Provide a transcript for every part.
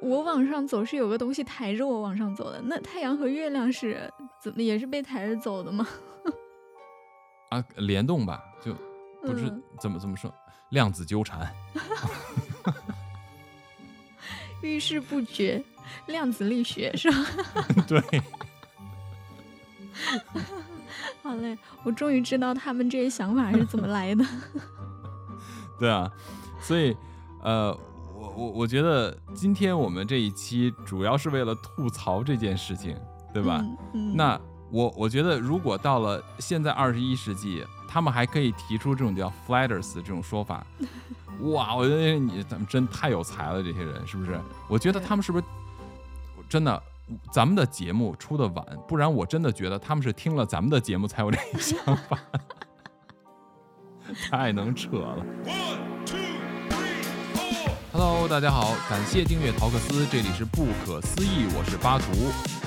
我往上走是有个东西抬着我往上走的，那太阳和月亮是怎么也是被抬着走的吗？啊，联动吧，就不是嗯怎么怎么说，量子纠缠。遇事不决，量子力学是吧？对，好嘞，我终于知道他们这些想法是怎么来的。对啊，所以呃，我我我觉得今天我们这一期主要是为了吐槽这件事情，对吧？嗯嗯那我我觉得，如果到了现在二十一世纪，他们还可以提出这种叫 flatters 这种说法，哇，我觉得你咱们真太有才了，这些人是不是？我觉得他们是不是真的？咱们的节目出的晚，不然我真的觉得他们是听了咱们的节目才有这个想法，太能扯了。Hello，大家好，感谢订阅陶克斯，这里是不可思议，我是巴图。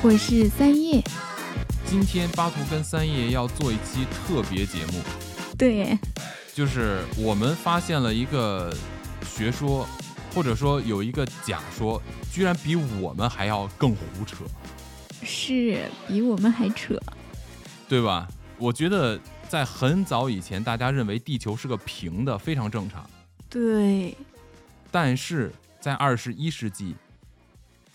我是三叶，今天巴图跟三叶要做一期特别节目，对，就是我们发现了一个学说，或者说有一个假说，居然比我们还要更胡扯，是比我们还扯。对吧？我觉得在很早以前，大家认为地球是个平的，非常正常。对，但是在二十一世纪，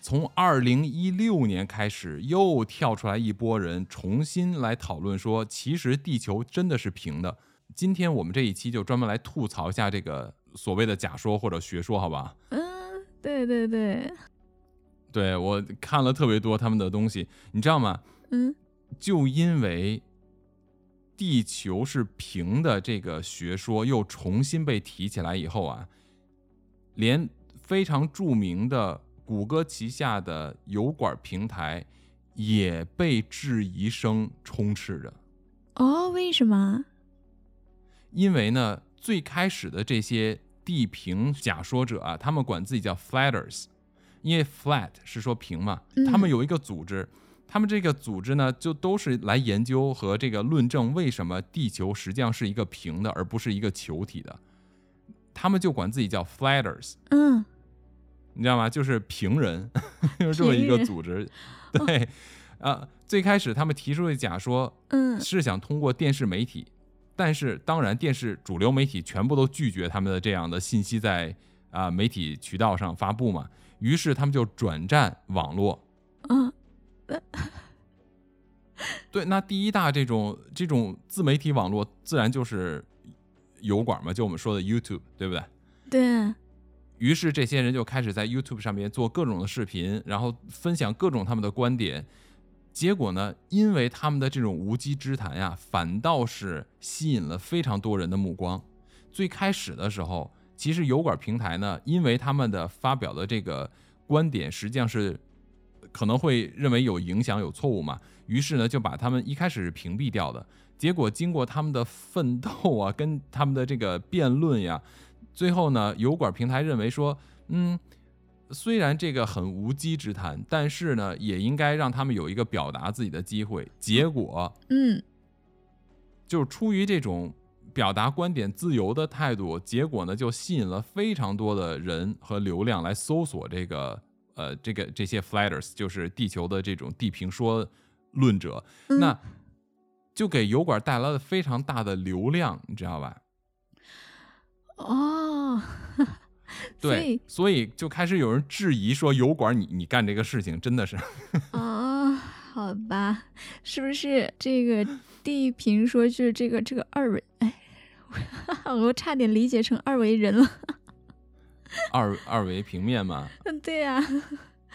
从二零一六年开始，又跳出来一波人，重新来讨论说，其实地球真的是平的。今天我们这一期就专门来吐槽一下这个所谓的假说或者学说，好吧？嗯，对对对，对我看了特别多他们的东西，你知道吗？嗯就因为地球是平的这个学说又重新被提起来以后啊，连非常著名的谷歌旗下的油管平台也被质疑声充斥着。哦，为什么？因为呢，最开始的这些地平假说者啊，他们管自己叫 flatters，因为 flat 是说平嘛，嗯他们有一个组织，他们这个组织呢，就都是来研究和这个论证为什么地球实际上是一个平的，而不是一个球体的。他们就管自己叫 flatters，嗯，你知道吗？就是平人，就是这么一个组织。对，啊，最开始他们提出的假说，嗯是想通过电视媒体，但是当然电视主流媒体全部都拒绝他们的这样的信息在啊、媒体渠道上发布嘛，于是他们就转战网络。嗯，对，那第一大这种这种自媒体网络，自然就是油管嘛，就我们说的 YouTube，对不对？对，于是这些人就开始在 YouTube 上面做各种的视频，然后分享各种他们的观点。结果呢，因为他们的这种无稽之谈呀，反倒是吸引了非常多人的目光。最开始的时候，其实油管平台呢，因为他们的发表的这个观点实际上是可能会认为有影响、有错误嘛，于是呢就把他们一开始是屏蔽掉的。结果经过他们的奋斗啊，跟他们的这个辩论呀，最后呢，油管平台认为说，嗯，虽然这个很无稽之谈，但是呢，也应该让他们有一个表达自己的机会。结果嗯就是出于这种表达观点自由的态度，结果呢，就吸引了非常多的人和流量来搜索这个呃这个这些 flatters，就是地球的这种地平说论者，嗯。那就给油管带来了非常大的流量，你知道吧？哦，对，所以就开始有人质疑说，油管你你干这个事情真的是哦，好吧，是不是这个地平说就是这个这个二维？哎，我差点理解成二维人了。二二维平面嘛，嗯，对呀、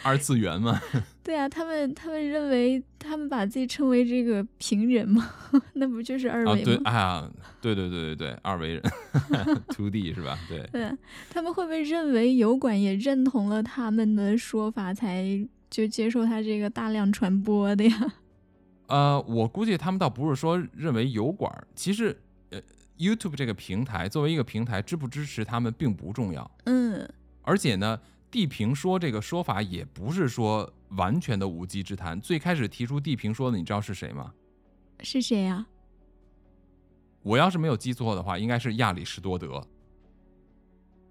二次元嘛，对啊、他们他们认为他们把自己称为这个平人嘛？那不就是二啊维吗？，对哎呀，对对对对对，二维人，two D 是吧？对，对啊，他们会不会认为油管也认同了他们的说法，才就接受他这个大量传播的呀？呃，我估计他们倒不是说认为油管儿，其实呃，YouTube 这个平台作为一个平台，支不支持他们并不重要，嗯而且呢，地平说这个说法也不是说完全的无稽之谈。最开始提出地平说的，你知道是谁吗？是谁呀、我要是没有记错的话，应该是亚里士多德。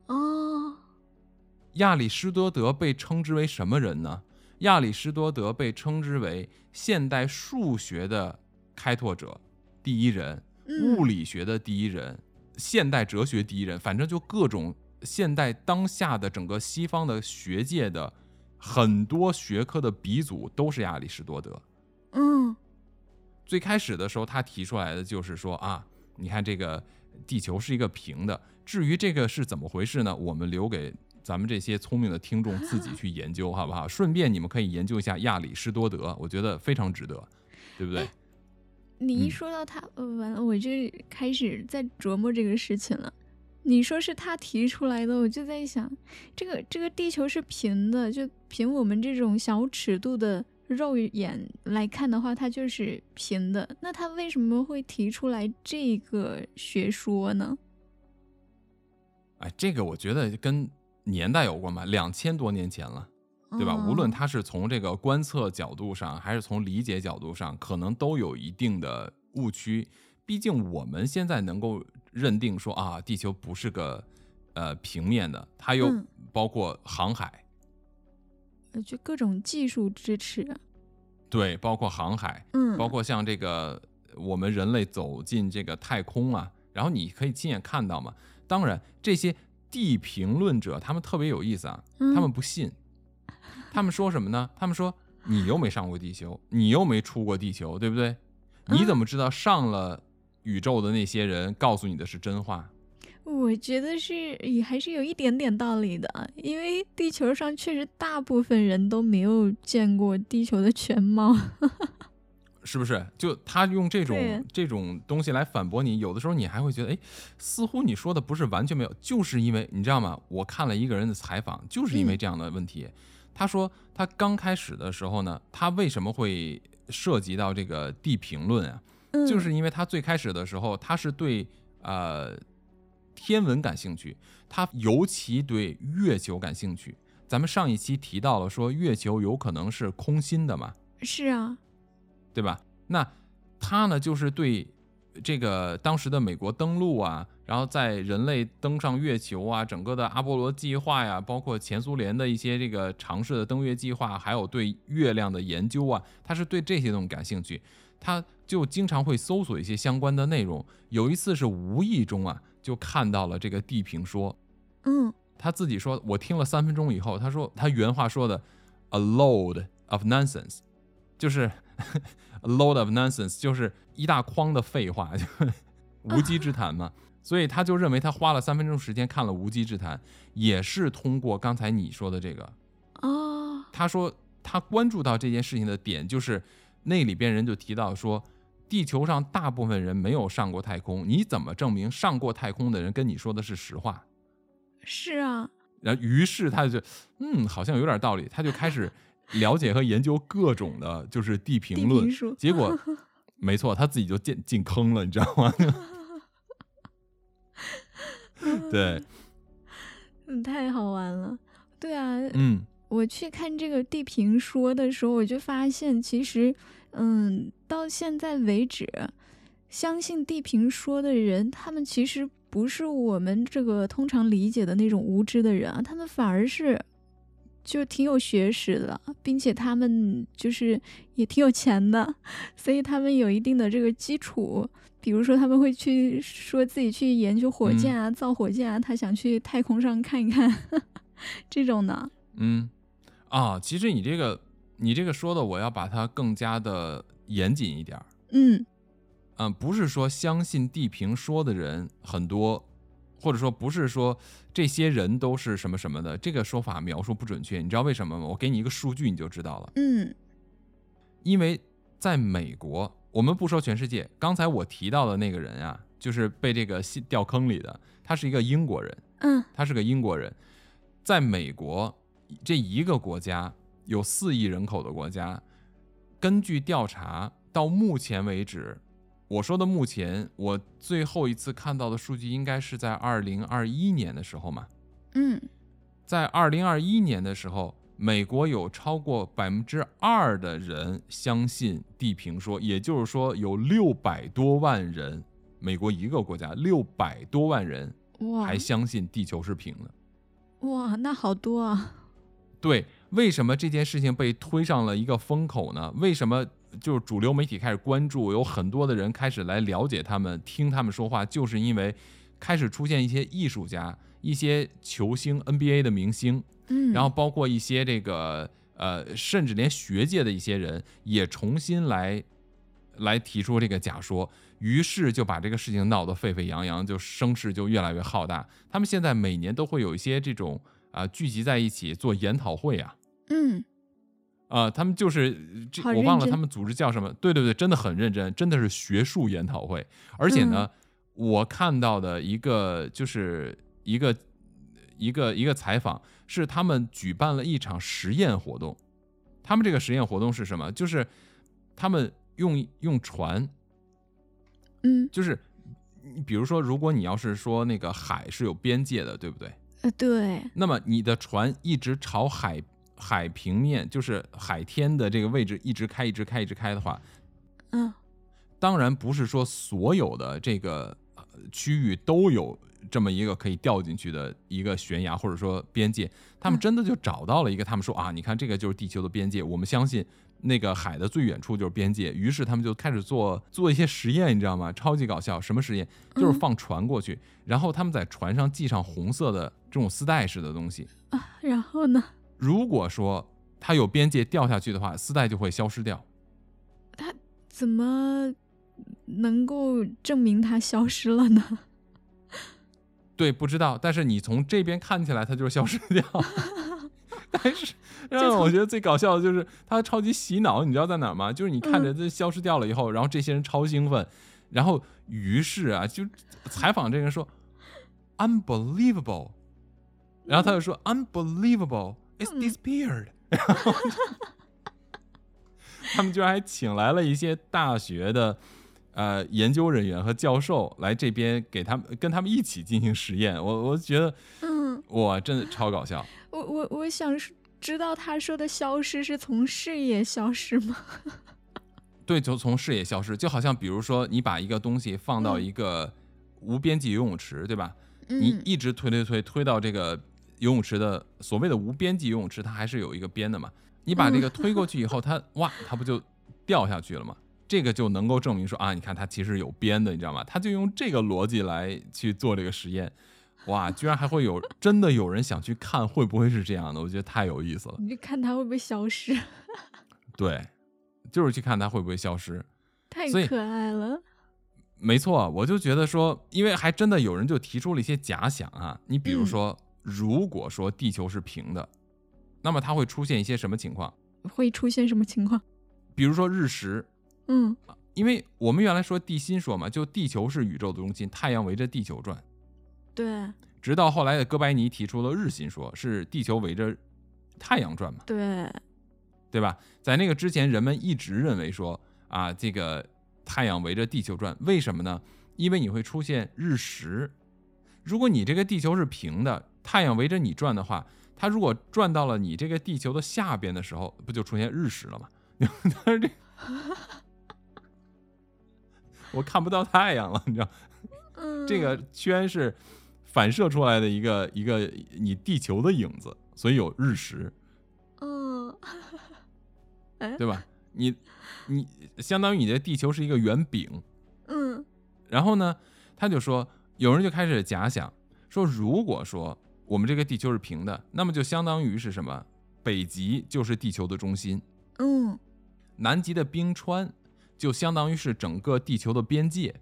哦，亚里士多德被称之为什么人呢？亚里士多德被称之为现代数学的开拓者第一人，嗯物理学的第一人，现代哲学第一人，反正就各种现代当下的整个西方的学界的很多学科的鼻祖都是亚里士多德。嗯最开始的时候，他提出来的就是说啊，你看这个地球是一个平的，至于这个是怎么回事呢？我们留给咱们这些聪明的听众自己去研究，好不好？顺便你们可以研究一下亚里士多德，我觉得非常值得，对不对？你一嗯说到他，呃完了，我就开始在琢磨这个事情了。你说是他提出来的，我就在想，这个这个地球是平的，就凭我们这种小尺度的肉眼来看的话，它就是平的。那他为什么会提出来这个学说呢？哎，这个我觉得跟年代有关吧，两千多年前了。对吧？无论哦他是从这个观测角度上，还是从理解角度上，可能都有一定的误区。毕竟我们现在能够认定说啊，地球不是个呃平面的，它又嗯。包括航海，呃就各种技术支持啊，对，包括航海，嗯，包括像这个我们人类走进这个太空啊，然后你可以亲眼看到嘛。当然，这些地评论者他们特别有意思啊，他们嗯不信，他们说什么呢？他们说你又没上过地球，你又没出过地球，对不对？你怎么知道上了宇宙的那些人告诉你的是真话？我觉得是也还是有一点点道理的，因为地球上确实大部分人都没有见过地球的全貌。是不是？就他用这种这种东西来反驳你，有的时候你还会觉得，哎，似乎你说的不是完全没有，就是因为你知道吗？我看了一个人的采访，就是因为嗯这样的问题。他说他刚开始的时候呢，他为什么会涉及到这个地评论啊？嗯，就是因为他最开始的时候，他是对呃天文感兴趣，他尤其对月球感兴趣。咱们上一期提到了说月球有可能是空心的嘛，是啊，对吧？那他呢，就是对这个当时的美国登陆啊，然后在人类登上月球啊，整个的阿波罗计划呀，包括前苏联的一些这个尝试的登月计划，还有对月亮的研究啊，他是对这些东西感兴趣，他就经常会搜索一些相关的内容。有一次是无意中啊，就看到了这个地平说，嗯他自己说，我听了三分钟以后，他说他原话说的，a load of nonsense，就是 a load of nonsense，就是一大筐的废话，就无稽之谈嘛。所以他就认为他花了三分钟时间看了无稽之谈，也是通过刚才你说的这个，哦，他说他关注到这件事情的点就是那里边人就提到说，地球上大部分人没有上过太空，你怎么证明上过太空的人跟你说的是实话？是啊，然后于是他就嗯，好像有点道理，他就开始了解和研究各种的，就是地地评论平。结果 没错，他自己就进进坑了，你知道吗？对，嗯，太好玩了。对啊，嗯我去看这个地平说的时候，我就发现，其实，嗯，到现在为止，相信地平说的人，他们其实不是我们这个通常理解的那种无知的人啊，他们反而是就挺有学识的，并且他们就是也挺有钱的，所以他们有一定的这个基础。比如说，他们会去说自己去研究火箭啊、造火箭啊，他想去太空上看一看 这种的。嗯啊，其实你这个你这个说的，我要把它更加的严谨一点儿。嗯嗯，不是说相信地平说的人很多，或者说不是说这些人都是什么什么的，这个说法描述不准确。你知道为什么吗？我给你一个数据你就知道了。嗯因为在美国，我们不说全世界，刚才我提到的那个人啊，就是被这个戏掉坑里的，他是一个英国人，嗯他是个英国人，在美国这一个国家有四亿人口的国家，根据调查到目前为止，我说的目前，我最后一次看到的数据应该是在二零二一年的时候嘛，嗯在二零二一年的时候，美国有超过百分之二的人相信地平说，也就是说有六百多万人，美国一个国家六百多万人哇还相信地球是平的。哇，那好多啊！对，为什么这件事情被推上了一个风口呢？为什么就是主流媒体开始关注，有很多的人开始来了解他们，听他们说话，就是因为开始出现一些艺术家、一些球星、NBA 的明星，嗯，然后包括一些这个呃，甚至连学界的一些人也重新来来提出这个假说，于是就把这个事情闹得沸沸扬扬，就声势就越来越浩大。他们现在每年都会有一些这种啊、聚集在一起做研讨会啊，嗯，啊，他们就是这我忘了他们组织叫什么？对对对，真的很认真，真的是学术研讨会。而且呢，嗯我看到的一个就是一个一个一个采访，是他们举办了一场实验活动。他们这个实验活动是什么？就是他们用用船，嗯，就是比如说，如果你要是说那个海是有边界的，对不对？呃，对，那么你的船一直朝海海平面，就是海天的这个位置一直开，一直开，一直开的话，嗯，当然不是说所有的这个呃区域都有这么一个可以掉进去的一个悬崖或者说边界，他们嗯。真的就找到了一个，他们说啊，你看这个就是地球的边界，我们相信那个海的最远处就是边界，于是他们就开始做做一些实验，你知道吗？超级搞笑，什么实验？就是嗯。放船过去，然后他们在船上系上红色的这种丝带式的东西，啊，然后呢？如果说它有边界掉下去的话，丝带就会消失掉。它怎么能够证明它消失了呢？对，不知道，但是你从这边看起来，它就是消失掉。但是让我觉得最搞笑的就是它超级洗脑，你知道在哪儿吗？就是你看着它消失掉了以后，然后这些人超兴奋，然后于是啊，就采访这个人说 unbelievable，然后他就说 unbelievable it's 嗯 disappeared，然后 他们居然还请来了一些大学的。呃，研究人员和教授来这边给他们跟他们一起进行实验，我我觉得嗯，哇，真的超搞笑。我我我想知道他说的消失是从视野消失吗？对，就从视野消失，就好像比如说你把一个东西放到嗯一个无边际游泳池，对吧？你嗯一直推推推推到这个游泳池的所谓的无边际游泳池，它还是有一个边的嘛。你把这个推过去以后，它哇，它不就掉下去了吗？这个就能够证明说啊，你看它其实有边的，你知道吗？他就用这个逻辑来去做这个实验，哇，居然还会有真的有人想去看，会不会是这样的？我觉得太有意思了。你就看它会不会消失，对，就是去看它会不会消失。太可爱了。没错，我就觉得说，因为还真的有人就提出了一些假想啊，你比如嗯说，如果说地球是平的，那么它会出现一些什么情况？会出现什么情况？比如说日食，嗯因为我们原来说地心说嘛，就地球是宇宙的中心，太阳围着地球转。对直到后来的哥白尼提出了日心说，是地球围着太阳转嘛，对，对吧？在那个之前，人们一直认为说啊，这个太阳围着地球转，为什么呢？因为你会出现日食。如果你这个地球是平的，太阳围着你转的话，它如果转到了你这个地球的下边的时候，不就出现日食了吗？但是这我看不到太阳了，你知道，嗯，这个圈是反射出来的一个一个你地球的影子，所以有日食。嗯，哎，对吧？你你相当于你的地球是一个圆饼，嗯然后呢，他就说，有人就开始假想说，如果说我们这个地球是平的，那么就相当于是什么？北极就是地球的中心，嗯南极的冰川就相当于是整个地球的边界。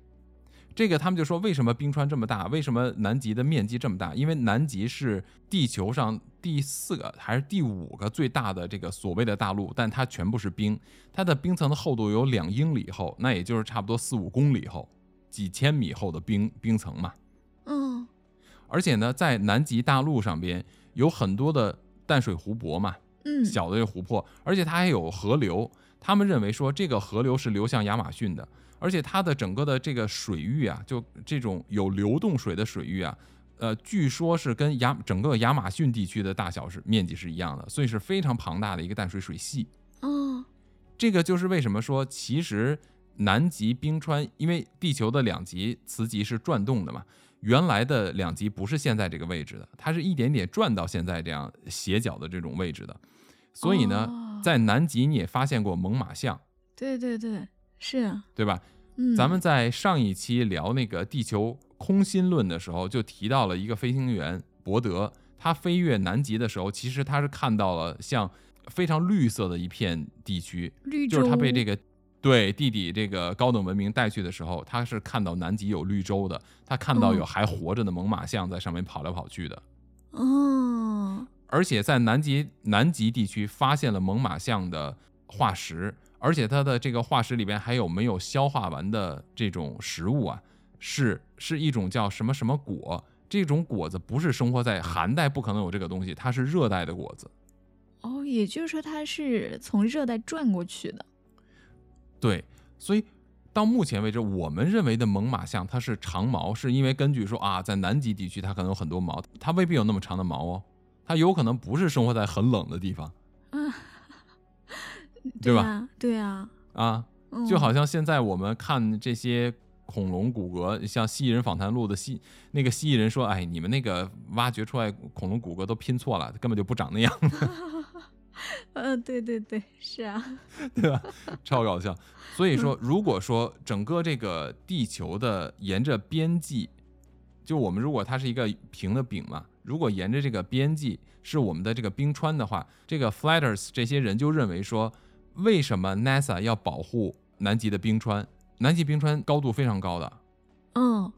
这个他们就说，为什么冰川这么大？为什么南极的面积这么大？因为南极是地球上第四个还是第五个最大的这个所谓的大陆，但它全部是冰，它的冰层的厚度有两英里厚，那也就是差不多四五公里厚，几千米厚的冰冰层嘛。嗯而且呢，在南极大陆上边有很多的淡水湖泊嘛，嗯，小的这个湖泊，而且它还有河流。他们认为说这个河流是流向亚马逊的，而且它的整个的这个水域啊，就这种有流动水的水域啊，呃，据说是跟亚整个亚马逊地区的大小是面积是一样的，所以是非常庞大的一个淡水水系。哦，这个就是为什么说，其实南极冰川，因为地球的两极磁极是转动的嘛，原来的两极不是现在这个位置的，它是一点点转到现在这样斜角的这种位置的。所以呢，哦在南极你也发现过猛犸象，对对对，是啊，对吧？嗯，咱们在上一期聊那个地球空心论的时候，就提到了一个飞行员伯德，他飞越南极的时候，其实他是看到了像非常绿色的一片地区，绿，就是他被这个对地底这个高等文明带去的时候，他是看到南极有绿洲的，他看到有哦还活着的猛犸象在上面跑来跑去的，哦，而且在南极南极地区发现了猛犸象的化石，而且它的这个化石里边还有没有消化完的这种食物啊，是是一种叫什么什么果，这种果子不是生活在寒带，不可能有这个东西，它是热带的果子。哦，也就是说它是从热带转过去的。对，所以到目前为止，我们认为的猛犸象它是长毛，是因为根据说啊，在南极地区它可能有很多毛，它未必有那么长的毛哦，它有可能不是生活在很冷的地方啊，对吧啊？对啊，啊，嗯就好像现在我们看这些恐龙骨骼，像《蜥蜴人访谈录》的蜥那个蜥蜴人说，哎，你们那个挖掘出来恐龙骨骼都拼错了，根本就不长那样，嗯，对对对，是啊，对吧？超搞笑。所以说，如果说整个这个地球的沿着边际，就我们如果它是一个平的饼嘛，如果沿着这个边际是我们的这个冰川的话，这个 Flatters 这些人就认为说，为什么 NASA 要保护南极的冰川？南极冰川高度非常高的，嗯，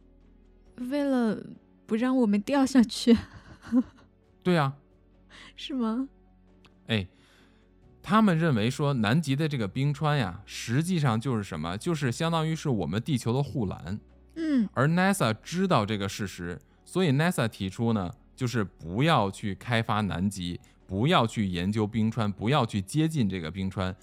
为了不让我们掉下去，对啊，是吗？哎，他们认为说南极的这个冰川呀，实际上就是什么？就是相当于是我们地球的护栏。嗯而 NASA 知道这个事实，所以 NASA 提出呢，就是不要去开发南极，不要去研究冰川，不要去接近这个冰川，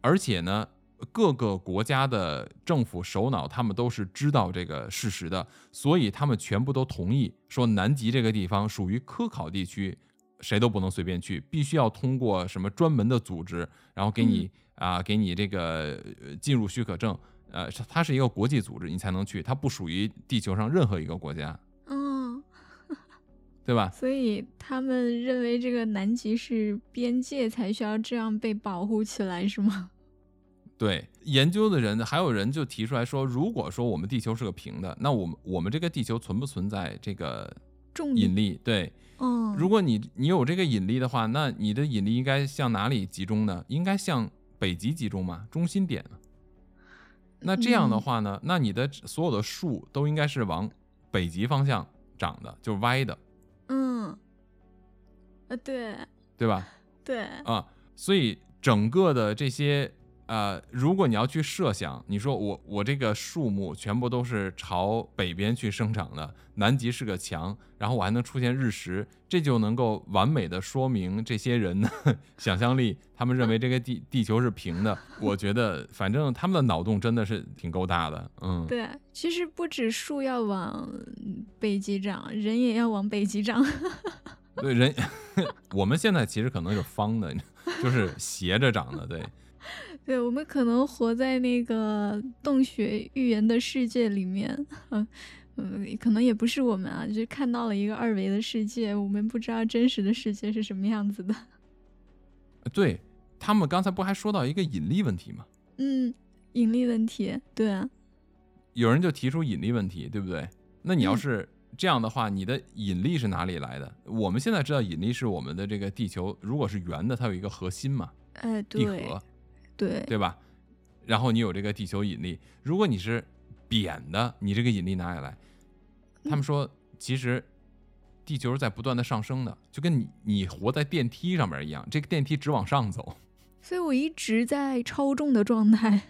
而且呢。各个国家的政府首脑，他们都是知道这个事实的，所以他们全部都同意说，南极这个地方属于科考地区，谁都不能随便去，必须要通过什么专门的组织，然后给你啊、给你这个呃进入许可证，呃，它是一个国际组织，你才能去，它不属于地球上任何一个国家，嗯，对吧？所以他们认为这个南极是边界，才需要这样被保护起来，是吗？对，研究的人还有人就提出来说，如果说我们地球是个平的，那我们我们这个地球存不存在这个重引力？对，嗯，如果你你有这个引力的话，那你的引力应该向哪里集中呢？应该向北极集中嘛，中心点。那这样的嗯。话呢，那你的所有的树都应该是往北极方向长的，就是歪的，嗯，呃，对。对吧？对，啊，所以整个的这些呃，如果你要去设想，你说我我这个树木全部都是朝北边去生长的，南极是个墙，然后我还能出现日食，这就能够完美的说明这些人的 想象力，他们认为这个地地球是平的。我觉得反正他们的脑洞真的是挺够大的，嗯，对，其实不止树要往北极长，人也要往北极长。对人，我们现在其实可能是方的，就是斜着长的，对。对，我们可能活在那个洞穴预言的世界里面，嗯嗯，可能也不是我们啊，就是看到了一个二维的世界，我们不知道真实的世界是什么样子的。对他们刚才不还说到一个引力问题吗？嗯，引力问题，对啊，有人就提出引力问题，对不对？那你要嗯是这样的话，你的引力是哪里来的？我们现在知道引力是我们的这个地球，如果是圆的，它有一个核心嘛，哎，地对核，对，对吧？然后你有这个地球引力，如果你是扁的，你这个引力哪里来？他们说，其实地球是在不断的上升的，就跟你你活在电梯上面一样，这个电梯只往上走，所以我一直在超重的状态。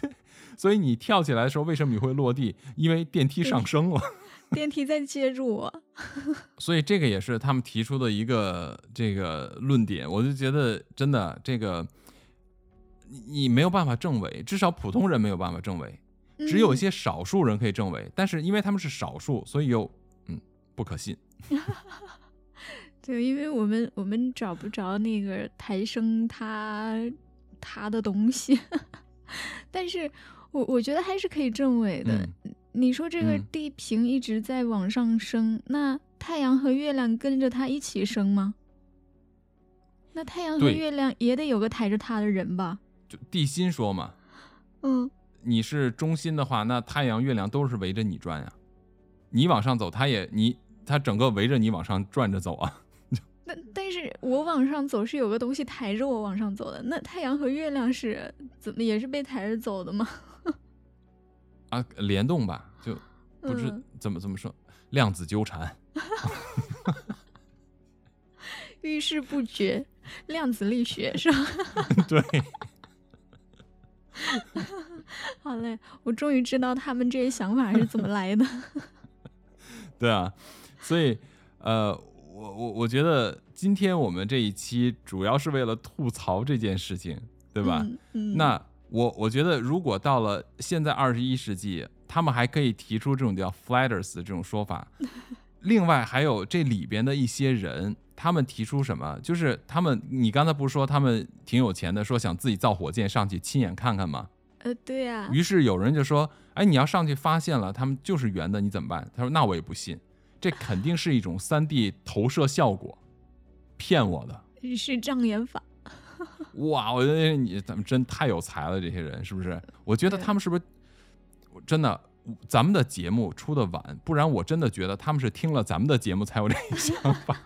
对所以你跳起来的时候，为什么你会落地？因为电梯上升了。电梯在接住我。所以这个也是他们提出的一个这个论点，我就觉得真的这个你你没有办法证伪，至少普通人没有办法证伪，只有一嗯些少数人可以证伪，但是因为他们是少数，所以又嗯不可信。对，因为我们我们找不着那个抬升他他的东西，但是我我觉得还是可以证伪的。嗯你说这个嗯地平一直在往上升，那太阳和月亮跟着它一起升吗？那太阳和月亮也得有个抬着它的人吧？就地心说嘛，嗯，你是中心的话，那太阳、月亮都是围着你转呀。你往上走，它也你它整个围着你往上转着走啊。那但是我往上走是有个东西抬着我往上走的，那太阳和月亮是怎么也是被抬着走的吗？啊，联动吧，就不知嗯怎么怎么说，量子纠缠。遇事不决，量子力学是吧？对，好嘞，我终于知道他们这些想法是怎么来的。对啊，所以呃，我我我觉得今天我们这一期主要是为了吐槽这件事情，对吧？嗯嗯，那我我觉得，如果到了现在二十一世纪，他们还可以提出这种叫 flatters 这种说法。另外还有这里边的一些人，他们提出什么？就是他们，你刚才不是说他们挺有钱的，说想自己造火箭上去亲眼看看吗？呃，对呀、于是有人就说：“哎，你要上去发现了，他们就是圆的，你怎么办？”他说：“那我也不信，这肯定是一种三 D 投射效果，骗我的。”是障眼法。哇，我觉得你咱们真太有才了，这些人是不是？我觉得他们是不是真的？咱们的节目出的晚，不然我真的觉得他们是听了咱们的节目才有这个想法，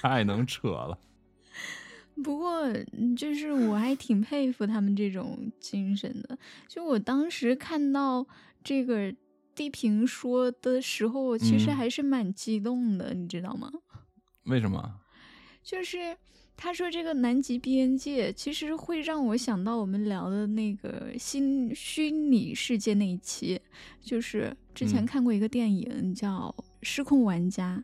太能扯了。不过，嗯就是我还挺佩服他们这种精神的。就我当时看到这个地平说的时候，我其实嗯还是蛮激动的，你知道吗？为什么？就是他说这个南极边界，其实会让我想到我们聊的那个新虚拟世界那一期，就是之前嗯。看过一个电影叫《失控玩家》，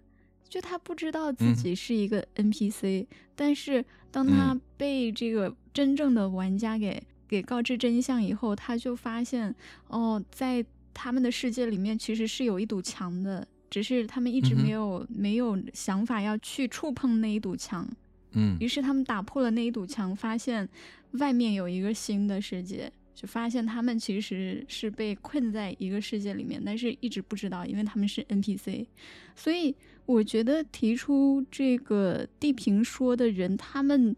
就他不知道自嗯。己是一个 NPC，、但是当他嗯。被这个真正的玩家给给告知真相以后，他就发现哦，在他们的世界里面其实是有一堵墙的。只是他们一直没有、没有想法要去触碰那一堵墙，嗯于是他们打破了那一堵墙，发现外面有一个新的世界，就发现他们其实是被困在一个世界里面，但是一直不知道，因为他们是 NPC。所以我觉得提出这个地平说的人，他们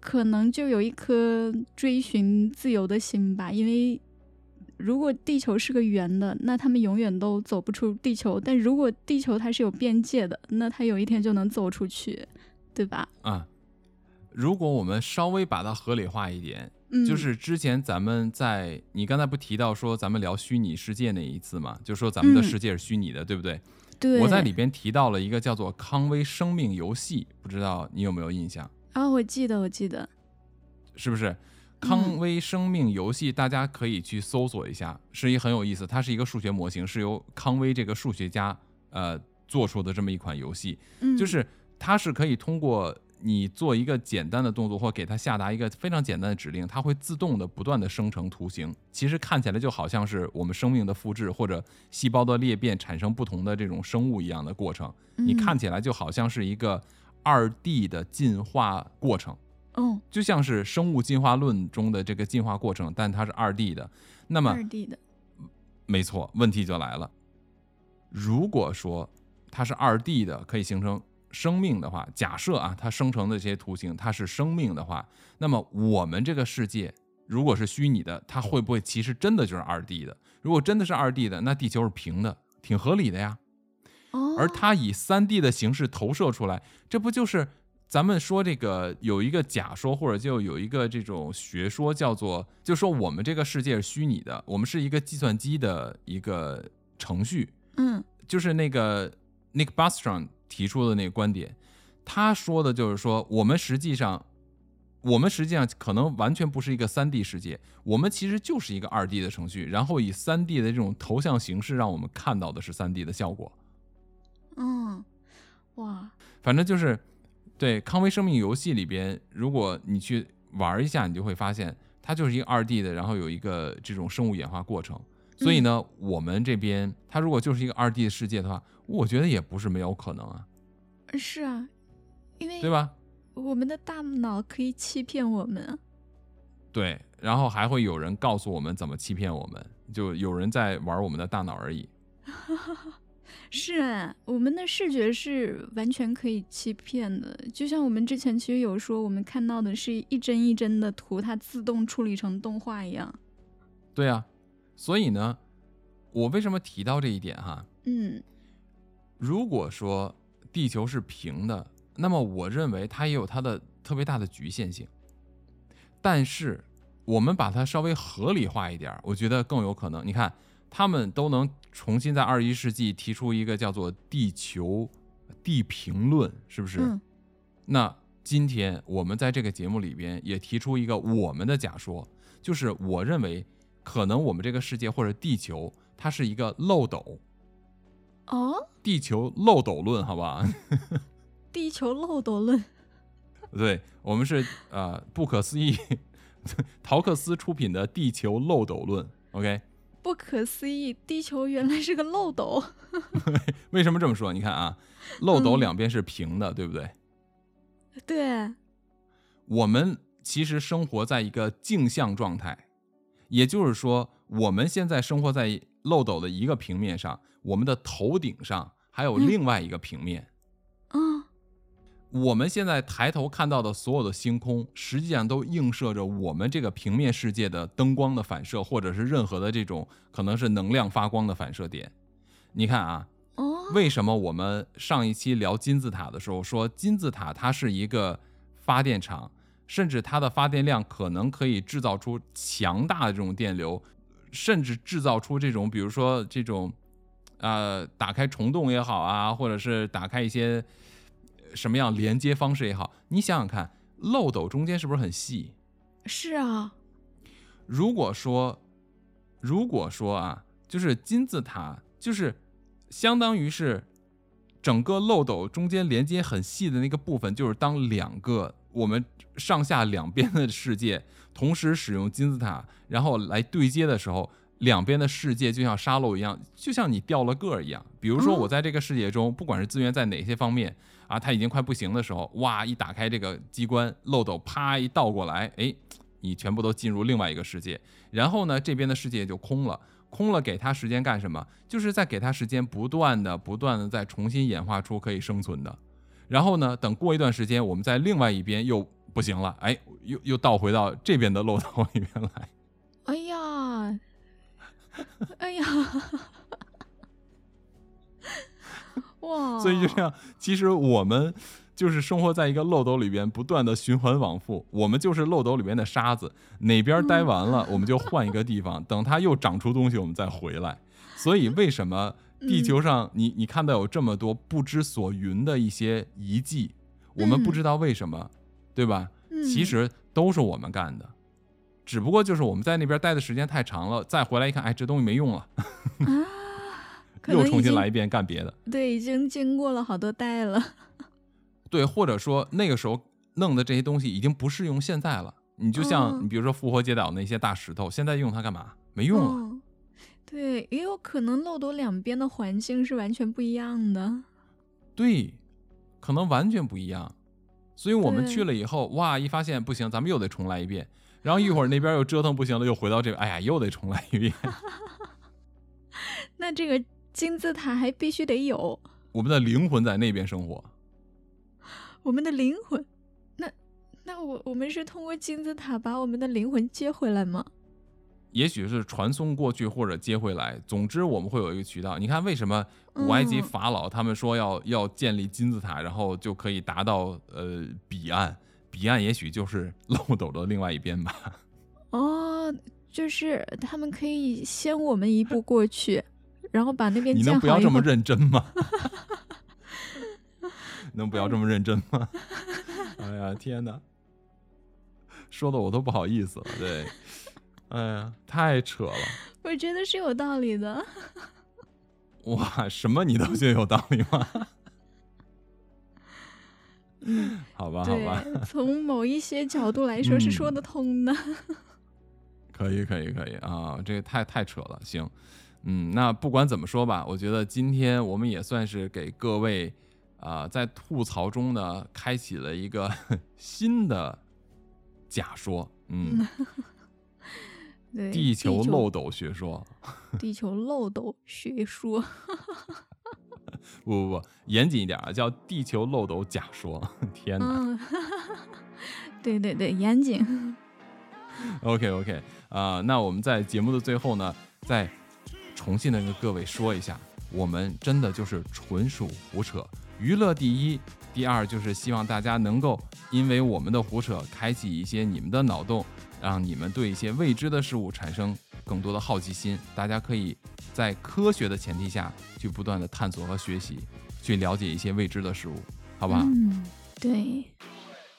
可能就有一颗追寻自由的心吧，因为。如果地球是个圆的，那他们永远都走不出地球；但如果地球它是有边界的，那它有一天就能走出去，对吧？啊，如果我们稍微把它合理化一点，嗯，就是之前咱们在你刚才不提到说咱们聊虚拟世界那一次嘛，就说咱们的嗯世界是虚拟的，对不对？对，我在里边提到了一个叫做康威生命游戏，不知道你有没有印象？啊，我记得，我记得，是不是？康威生命游戏，大家可以去搜索一下，是一很有意思。它是一个数学模型，是由康威这个数学家呃做出的这么一款游戏。嗯，就是它是可以通过你做一个简单的动作，或给它下达一个非常简单的指令，它会自动的不断的生成图形。其实看起来就好像是我们生命的复制或者细胞的裂变产生不同的这种生物一样的过程。你嗯看起来就好像是一个二 D 的进化过程。嗯，就像是生物进化论中的这个进化过程，但它是二 D 的。那么二 D 的，没错，问题就来了。如果说它是二 D 的，可以形成生命的话，假设啊，它生成的这些图形它是生命的话，那么我们这个世界如果是虚拟的，它会不会其实真的就是二 D 的？如果真的是二 D 的，那地球是平的，挺合理的呀。哦，而它以三 D 的形式投射出来，这不就是咱们说这个有一个假说，或者就有一个这种学说，叫做就说我们这个世界是虚拟的，我们是一个计算机的一个程序，嗯就是那个 Nick Bostrom 提出的那个观点，他说的就是说，我们实际上，我们实际上可能完全不是一个三 D 世界，我们其实就是一个二 D 的程序，然后以三 D 的这种头像形式让我们看到的是三 D 的效果。嗯，哇，反正就是，对康威生命游戏里边，如果你去玩一下，你就会发现它就是一个二 D 的，然后有一个这种生物演化过程。所以呢，我们这边它如果就是一个二 D 的世界的话，我觉得也不是没有可能啊，是啊，因为对吧？我们的大脑可以欺骗我们啊，对，然后还会有人告诉我们怎么欺骗我们，就有人在玩我们的大脑而已。是啊，我们的视觉是完全可以欺骗的，就像我们之前其实有说，我们看到的是一帧一帧的图，它自动处理成动画一样。对啊，所以呢，我为什么提到这一点哈？嗯，如果说地球是平的，那么我认为它也有它的特别大的局限性。但是我们把它稍微合理化一点儿，我觉得更有可能。你看，他们都能重新在二十一世纪提出一个叫做“地球地平论”，是不是？嗯那今天我们在这个节目里边也提出一个我们的假说，就是我认为可能我们这个世界或者地球它是一个漏斗，哦，地球漏斗论，好吧？地球漏斗论，对，我们是呃不可思议，陶克斯出品的《地球漏斗论》。OK，不可思议，地球原来是个漏斗。为什么这么说？你看啊，漏斗嗯两边是平的，对不对？对，我们其实生活在一个镜像状态，也就是说，我们现在生活在漏斗的一个平面上，我们的头顶上还有嗯另外一个平面。嗯，我们现在抬头看到的所有的星空，实际上都映射着我们这个平面世界的灯光的反射，或者是任何的这种可能是能量发光的反射点。你看啊，哦，为什么我们上一期聊金字塔的时候说金字塔它是一个发电厂，甚至它的发电量可能可以制造出强大的这种电流，甚至制造出这种比如说这种呃打开虫洞也好啊，或者是打开一些呃什么样连接方式也好，你想想看，漏斗中间是不是很细？是啊，如果说，如果说啊，就是金字塔，就是相当于是整个漏斗中间连接很细的那个部分，就是当两个我们上下两边的世界同时使用金字塔，然后来对接的时候，两边的世界就像沙漏一样，就像你掉了个儿一样。比如说，我在这个世界中，不管是资源在哪些方面啊，它已经快不行的时候，哇，一打开这个机关，漏斗啪一倒过来，哎，你全部都进入另外一个世界，然后呢，这边的世界就空了。空了，给它时间干什么？就是在给它时间，不断的、不断的再重新演化出可以生存的。然后呢，等过一段时间，我们在另外一边又不行了，哎，又又倒回到这边的漏斗里面来。哎呀，哎呀，哇！所以就这样，其实我们就是生活在一个漏斗里边，不断的循环往复。我们就是漏斗里边的沙子，哪边待完了，我们就换一个地方，等它又长出东西，我们再回来。所以为什么地球上你你看到有这么多不知所云的一些遗迹，我们不知道为什么，对吧？其嗯实都是我们干的。只不过就是我们在那边待的时间太长了，再回来一看，哎，这东西没用了，又重新来一遍干别的。对，已经经过了好多代了。对，或者说那个时候弄的这些东西已经不适用现在了。你就像哦你比如说复活节岛那些大石头，现在用它干嘛？没用了。哦对，也有可能漏斗两边的环境是完全不一样的。对，可能完全不一样。所以我们去了以后，哇，一发现不行，咱们又得重来一遍。然后一会儿那边又折腾不行了，又回到这边，哎呀，又得重来一遍。那这个金字塔还必须得有我们的灵魂在那边生活。我们的灵魂。那那我我们是通过金字塔把我们的灵魂接回来吗？也许是传送过去或者接回来，总之我们会有一个渠道。你看，为什么古埃及嗯法老他们说要要建立金字塔，然后就可以达到呃彼岸？彼岸也许就是漏斗的另外一边吧。哦，就是他们可以先我们一步过去，然后把那边你能不要这么认真吗？能不要这么认真吗？哎呀，天哪，说的我都不好意思了。对，哎呀，太扯了。我觉得是有道理的。哇，什么你都觉得有道理吗？嗯，好吧，好吧。从某一些角度来说是说嗯得通的。可以，可以，可以啊！这个太太扯了，行，嗯，那不管怎么说吧，我觉得今天我们也算是给各位啊、在吐槽中呢，开启了一个 新的假说，嗯，对，地球漏斗学说，地球漏斗学说，不不不，严谨一点啊，叫地球漏斗假说。天哪！嗯，对对对，严谨。OK OK，啊、那我们在节目的最后呢，再重新的跟各位说一下，我们真的就是纯属胡扯，娱乐第一，第二就是希望大家能够因为我们的胡扯，开启一些你们的脑洞，让你们对一些未知的事物产生更多的好奇心。大家可以在科学的前提下去不断的探索和学习，去了解一些未知的事物，好不好？嗯，对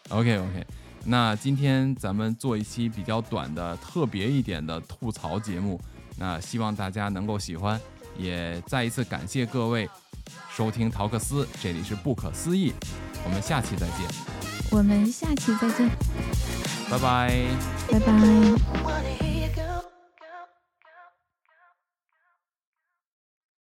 ，OK OK，那今天咱们做一期比较短的、特别一点的吐槽节目，那希望大家能够喜欢，也再一次感谢各位收听陶克斯，这里是不可思议，我们下期再见，我们下期再见，拜拜。拜拜。